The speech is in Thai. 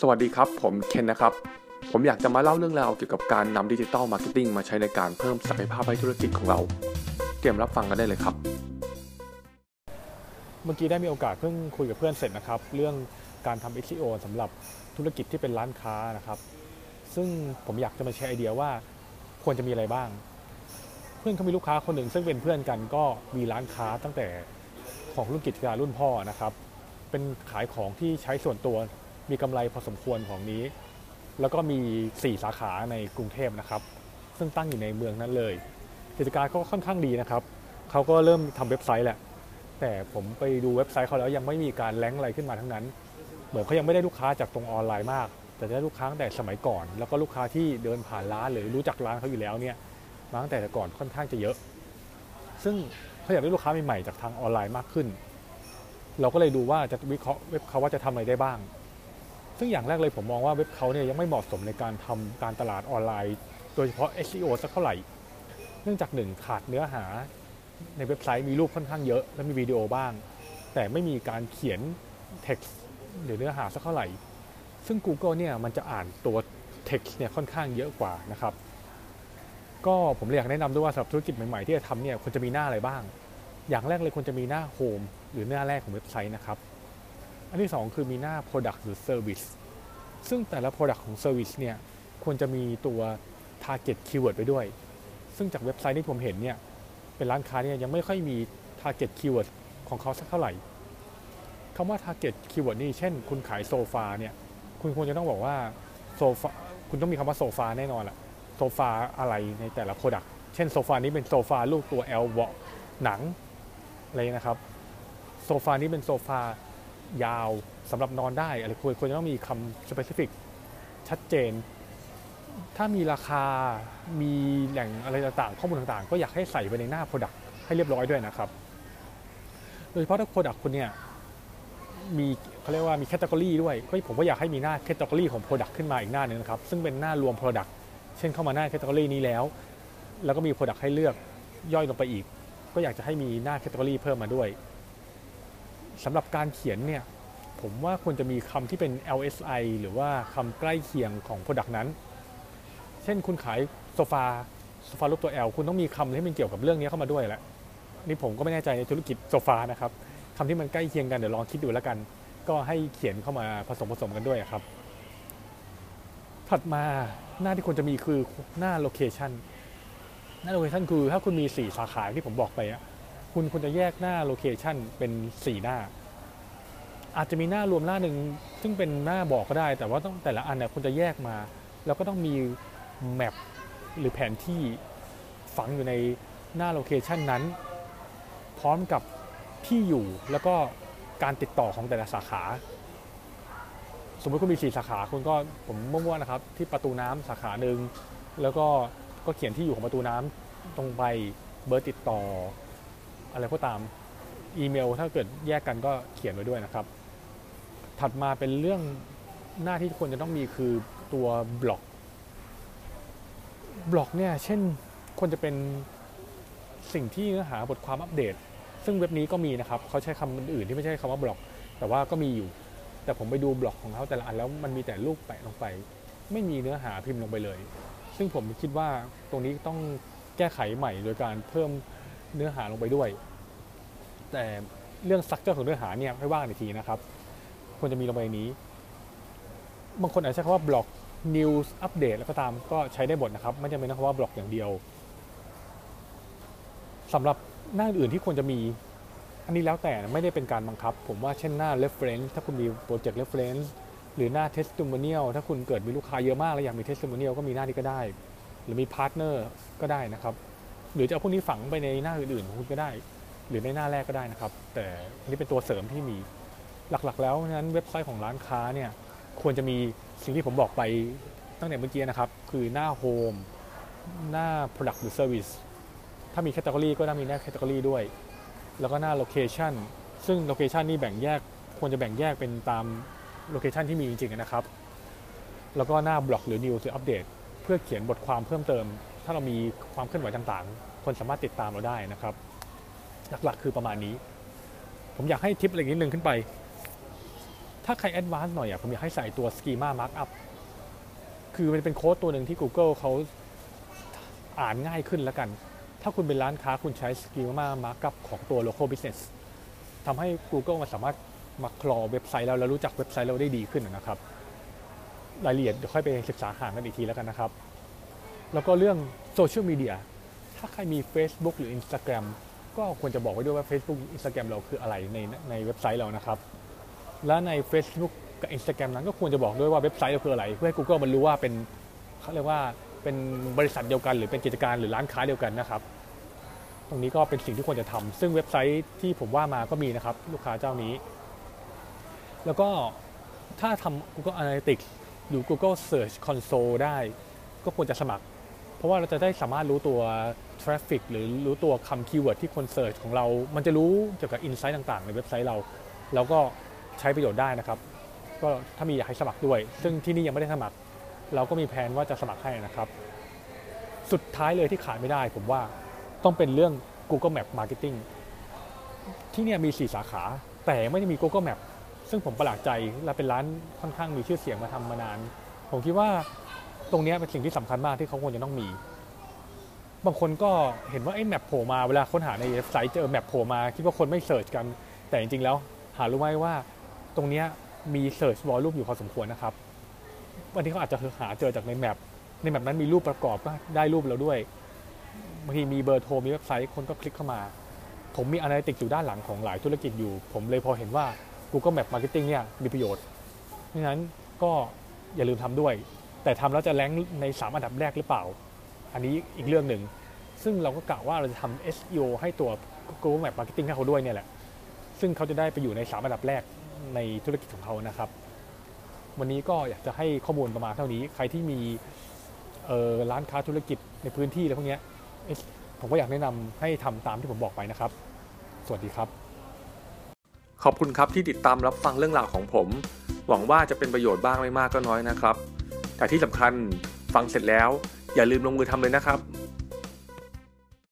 สวัสดีครับ ผมเคนนะครับ ผมอยากจะมาเล่าเรื่องราวเกี่ยวกับการนำ digital marketing มาใช้ในการเพิ่มศักยภาพให้ธุรกิจของเรา เตรียมรับฟังกันได้เลยครับ เมื่อกี้ได้มีโอกาสเพิ่งคุยกับเพื่อนเสร็จนะครับ เรื่องการทำ SEO สำหรับธุรกิจที่เป็นร้านค้านะครับ ซึ่งผมอยากจะมาแชร์ไอเดียว่าควรจะมีอะไรบ้าง เพื่อนเขามีลูกค้าคนหนึ่งซึ่งเป็นเพื่อนกันก็มีร้านค้าตั้งแต่ของรุ่นกิจการรุ่นพ่อนะครับ เป็นขายของที่ใช้ส่วนตัว มีกำไรพอสมควรของนี้ แล้วก็มี 4 สาขาในกรุงเทพนะครับ ซึ่งตั้งอยู่ในเมืองนั้นเลย กิจการก็ค่อนข้างดีนะครับ เขาก็เริ่มทำเว็บไซต์แหละ แต่ผมไปดูเว็บไซต์เขาแล้วยังไม่มีการแลงก์อะไรขึ้นมาทั้งนั้น เหมือนเขายังไม่ได้ลูกค้าจากตรงออนไลน์มาก แต่ได้ลูกค้าแต่สมัยก่อน แล้วก็ลูกค้าที่เดินผ่านร้านหรือรู้จักร้านเขาอยู่แล้วเนี่ยมาตั้งแต่ก่อนค่อนข้างจะเยอะ ซึ่งเขาอยากได้ลูกค้าใหม่ๆจากทางออนไลน์มากขึ้น เราก็เลยดูว่าจะวิเคราะห์เว็บเขาว่าจะทำอะไรได้บ้าง ซึ่งอย่างแรกเลยผมมองว่าเว็บเขาเนี่ยยังไม่เหมาะสมในการทำการตลาดออนไลน์ โดยเฉพาะ SEO สักเท่าไหร่ เนื่องจากหนึ่งขาดเนื้อหาในเว็บไซต์มีรูปค่อนข้างเยอะ และมีวิดีโอบ้าง แต่ไม่มีการเขียน text หรือเนื้อหาสักเท่าไหร่ ซึ่ง Google เนี่ยมันจะอ่านตัว text เนี่ยค่อนข้างเยอะกว่านะครับ ก็ผมเลยอยากแนะนำด้วยว่าสำหรับธุรกิจใหม่ๆที่จะทำเนี่ยควรจะมีหน้าอะไรบ้าง อย่างแรกเลยควรจะมีหน้า Home หรือหน้าแรกของเว็บไซต์นะครับ อันที่ 2 คือมีหน้า Product หรือ Service ซึ่งแต่ละ Product ของ Service เนี่ยควรจะมีตัว Target Keyword ไว้ด้วย ซึ่งจากเว็บไซต์ที่ผมเห็นเนี่ยเป็นร้านค้าเนี่ยยังไม่ค่อยมี Target Keyword ของเขาสักเท่าไหร่คำว่า Target Keyword นี่เช่น คุณขายโซฟาเนี่ยคุณควรจะต้องบอกว่าโซฟาคุณต้องมีคำว่าโซฟาแน่นอนละโซฟาอะไรในแต่ละ Product เช่นโซฟานี้เป็นโซฟาลูกตัว L เบาะหนังอะไรนะครับโซฟานี้เป็นโซฟา ยาวสำหรับนอนได้อะไรควรควรจะต้องมีคำ specific ชัดเจน ถ้ามีราคามีแหล่งอะไรต่างๆ ข้อมูลต่างๆ ก็อยากให้ใส่ไปในหน้า Product ให้เรียบร้อยด้วยนะครับ โดยเฉพาะถ้า Product คุณเนี่ยมีเขาเรียกว่ามี category ด้วยก็ผมก็อยากให้มีหน้า category ของ Product ขึ้นมาอีกหน้าหนึ่งนะครับ ซึ่งเป็นหน้ารวม Product เช่นเข้ามาหน้า category นี้แล้ว แล้วก็มี Product ให้เลือกย่อยลงไปอีก ก็อยากจะให้มีหน้า category เพิ่มมาด้วย สำหรับการเขียนเนี่ยผมว่าควรจะมีคำที่เป็น LSI หรือว่าคำใกล้เคียงของ Product นั้น เช่นคุณขายโซฟาโซฟารูปตัว L คุณต้องมีคำที่มันเกี่ยวกับเรื่องนี้เข้ามาด้วยแหละนี่ผมก็ไม่แน่ใจในธุรกิจโซฟานะครับคำที่มันใกล้เคียงกันเดี๋ยวลองคิดดูแล้วกัน ก็ให้เขียนเข้ามาผสมผสมกันด้วยครับ ถัดมาหน้าที่ควรจะมีคือหน้า location หน้า location คือถ้าคุณมี 4 สาขาที่ผมบอกไปอะ คุณควรจะแยกหน้า location เป็น 4 หน้า อาจจะมีหน้ารวมหน้าหนึ่งซึ่งเป็นหน้าบอกก็ได้ แต่ว่าต้องแต่ละอันเนี่ยคุณจะแยกมา แล้วก็ต้องมีแมปหรือแผนที่ฝังอยู่ในหน้าโลเคชันนั้น พร้อมกับที่อยู่แล้วก็การติดต่อของแต่ละสาขา สมมติคุณมี 4 สาขาคุณก็ผมมั่วๆนะครับ ที่ประตูน้ำสาขาหนึ่งแล้วก็ก็เขียนที่อยู่ของประตูน้ำตรงไปเบอร์ติดต่อ อะไรก็ตามอีเมล ถ้าเกิดแยกกันก็เขียนไว้ด้วยนะครับ ถัดมาเป็นเรื่องหน้าที่ควรจะต้องมีคือตัวบล็อกบล็อกเนี่ยเช่นควรจะเป็นสิ่งที่เนื้อหาบทความอัปเดต ซึ่งเว็บนี้ก็มีนะครับเขาใช้คำอื่นที่ไม่ใช่คำว่าบล็อก แต่ว่าก็มีอยู่ แต่ผมไปดูบล็อกของเขาแต่ละอันแล้วมันมีแต่รูปแปะลงไป ไม่มีเนื้อหาพิมพ์ลงไปเลย ซึ่งผมคิดว่าตรงนี้ต้องแก้ไขใหม่โดยการเพิ่มเนื้อหาลงไปด้วย แต่เรื่องซักเจอร์ของเนื้อหาเนี่ยไม่ว่ากันอีกทีนะครับ ควรจะมีลงไปนี้ บางคนอาจจะใช้คำว่าบล็อก news อัปเดตแล้วก็ตามก็ใช้ได้หมดนะครับ ไม่จำเป็นต้องคำว่าบล็อกอย่างเดียวสำหรับหน้าอื่นที่ควรจะมี อันนี้แล้วแต่ไม่ได้เป็นการบังคับ ผมว่าเช่นหน้า reference ถ้าคุณมีโปรเจกต์ reference หรือหน้า testimonial ถ้าคุณเกิดมีลูกค้าเยอะมาก แล้วอยากมี testimonial ก็มีหน้านี้ก็ได้ หรือมี partner ก็ได้นะครับ หรือจะเอาพวกนี้ฝังไปในหน้าอื่นๆของคุณก็ได้ หรือในหน้าแรกก็ได้นะครับ แต่นนี้เป็นตัวเสริมที่มีหลักๆ แล้วนั้นเว็บไซต์ของร้านค้าเนี่ยควรจะมีสิ่งที่ผมบอกไปตั้งแต่เมื่อกี้นะครับ คือหน้า Home หน้า Product หรือ Service ถ้ามีแคตตา o r y ก็ต้องมีหน้าแคตตา o r y ด้วย แล้วก็หน้า Location ซึ่ง Location นี่แบ่งแยกควรจะแบ่งแยกเป็นตาม Location ที่มีจริงๆนะครับ แล้วก็หน้าบล็อกหรือ News หรืออัปเดตเพื่อเขียนบทความเพิ่มเติม ถ้าเรามีความเคลื่อนไหวต่างๆ คนสามารถติดตามเราได้นะครับ หลักๆ คือประมาณนี้ ผมอยากให้ทิปอะไรนิดนึงขึ้นไป ถ้าใครแอดวานซ์หน่อยอะผมอยากให้ใส่ตัว schema markup คือมันเป็นโค้ดตัวหนึ่งที่ Google เขาอ่านง่ายขึ้นแล้วกัน ถ้าคุณเป็นร้านค้าคุณใช้ schema markup ของตัว local business ทำให้ Google มันสามารถมาคลอเว็บไซต์เราแล้วรู้จักเว็บไซต์เราได้ดีขึ้นนะครับรายละเอียดเดี๋ยวค่อยไปศึกษาหากันอีกทีแล้วกันนะครับ แล้วก็เรื่องโซเชียลมีเดียถ้าใครมี Facebook หรือ Instagram ก็ควรจะบอกไว้ด้วยว่า Facebook Instagram เราคืออะไรในในเว็บไซต์เรานะครับ และใน Facebook กับ Instagram นั้นก็ควรจะบอกด้วยว่าเว็บไซต์เราคืออะไร เพื่อให้ Google มันรู้ว่าเป็นเขาเรียกว่าเป็นบริษัทเดียวกันหรือเป็นกิจการหรือร้านค้าเดียวกันนะครับ ตรงนี้ก็เป็นสิ่งที่ควรจะทำซึ่งเว็บไซต์ที่ผมว่ามาก็มีนะครับ ลูกค้าเจ้านี้ แล้วก็ถ้าทำ Google Analytics หรือ Google Search Console ได้ ก็ควรจะสมัคร เพราะว่าเราจะได้สามารถรู้ตัว Traffic หรือรู้ตัวคำ keyword ที่คน search ของเรา มันจะรู้เกี่ยวกับ Insight ต่าง ๆ ในเว็บไซต์เรา แล้วก็ใช้ประโยชน์ได้นะครับ ก็ถ้ามีอยากให้สมัครด้วย ซึ่งที่นี่ยังไม่ได้สมัคร เราก็มีแผนว่าจะสมัครให้นะครับ สุดท้ายเลยที่ขาดไม่ได้ ผมว่าต้องเป็นเรื่อง Google Map Marketing ที่เนี่ยมี 4 สาขา แต่ไม่ได้มี Google Map ซึ่งผมประหลาดใจและเป็นร้านค่อนข้างมีชื่อเสียงมาทำมานาน ผมคิดว่า ตรงนี้เป็นสิ่งที่สำคัญมากที่เขาควรจะต้องมี บางคนก็เห็นว่าไอ้ map โผล่มาเวลาค้นหาในเว็บไซต์เจอ map โผล่มาคิดว่าคนไม่ search กัน แต่จริงๆแล้ว หารู้ไหมว่าตรงนี้มี search volume อยู่พอสมควรนะครับวันที่เขาอาจจะหาเจอจากใน map ใน map นั้นมีรูปประกอบก็ได้รูปเราด้วยบางทีมีเบอร์โทรมีเว็บไซต์คนก็คลิกเข้ามา ผมมีอนาลิติกอยู่ด้านหลังของหลายธุรกิจอยู่ ผมเลยพอเห็นว่า Google Map Marketing เนี่ยมีประโยชน์ดังนั้นก็อย่าลืมทำด้วย แต่ทำแล้วจะแรงใน 3 อันดับแรกหรือเปล่า อันนี้อีกเรื่องหนึ่ง ซึ่งเราก็กะว่าเราจะทำ SEO ให้ตัว Google Map Marketing ให้เขาด้วยเนี่ยแหละ ซึ่งเขาจะได้ไปอยู่ใน 3 อันดับแรกในธุรกิจของเขานะครับ วันนี้ก็อยากจะให้ข้อมูลประมาณเท่านี้ ใครที่มีร้านค้าธุรกิจในพื้นที่อะไรพวกนี้ผมก็อยากแนะนำให้ทำตามที่ผมบอกไปนะครับ สวัสดีครับ ขอบคุณครับที่ติดตามรับฟังเรื่องราวของผม หวังว่าจะเป็นประโยชน์บ้างไม่มากก็น้อยนะครับ แต่ที่สำคัญฟังเสร็จแล้ว อย่าลืมลงมือทำเลยนะครับ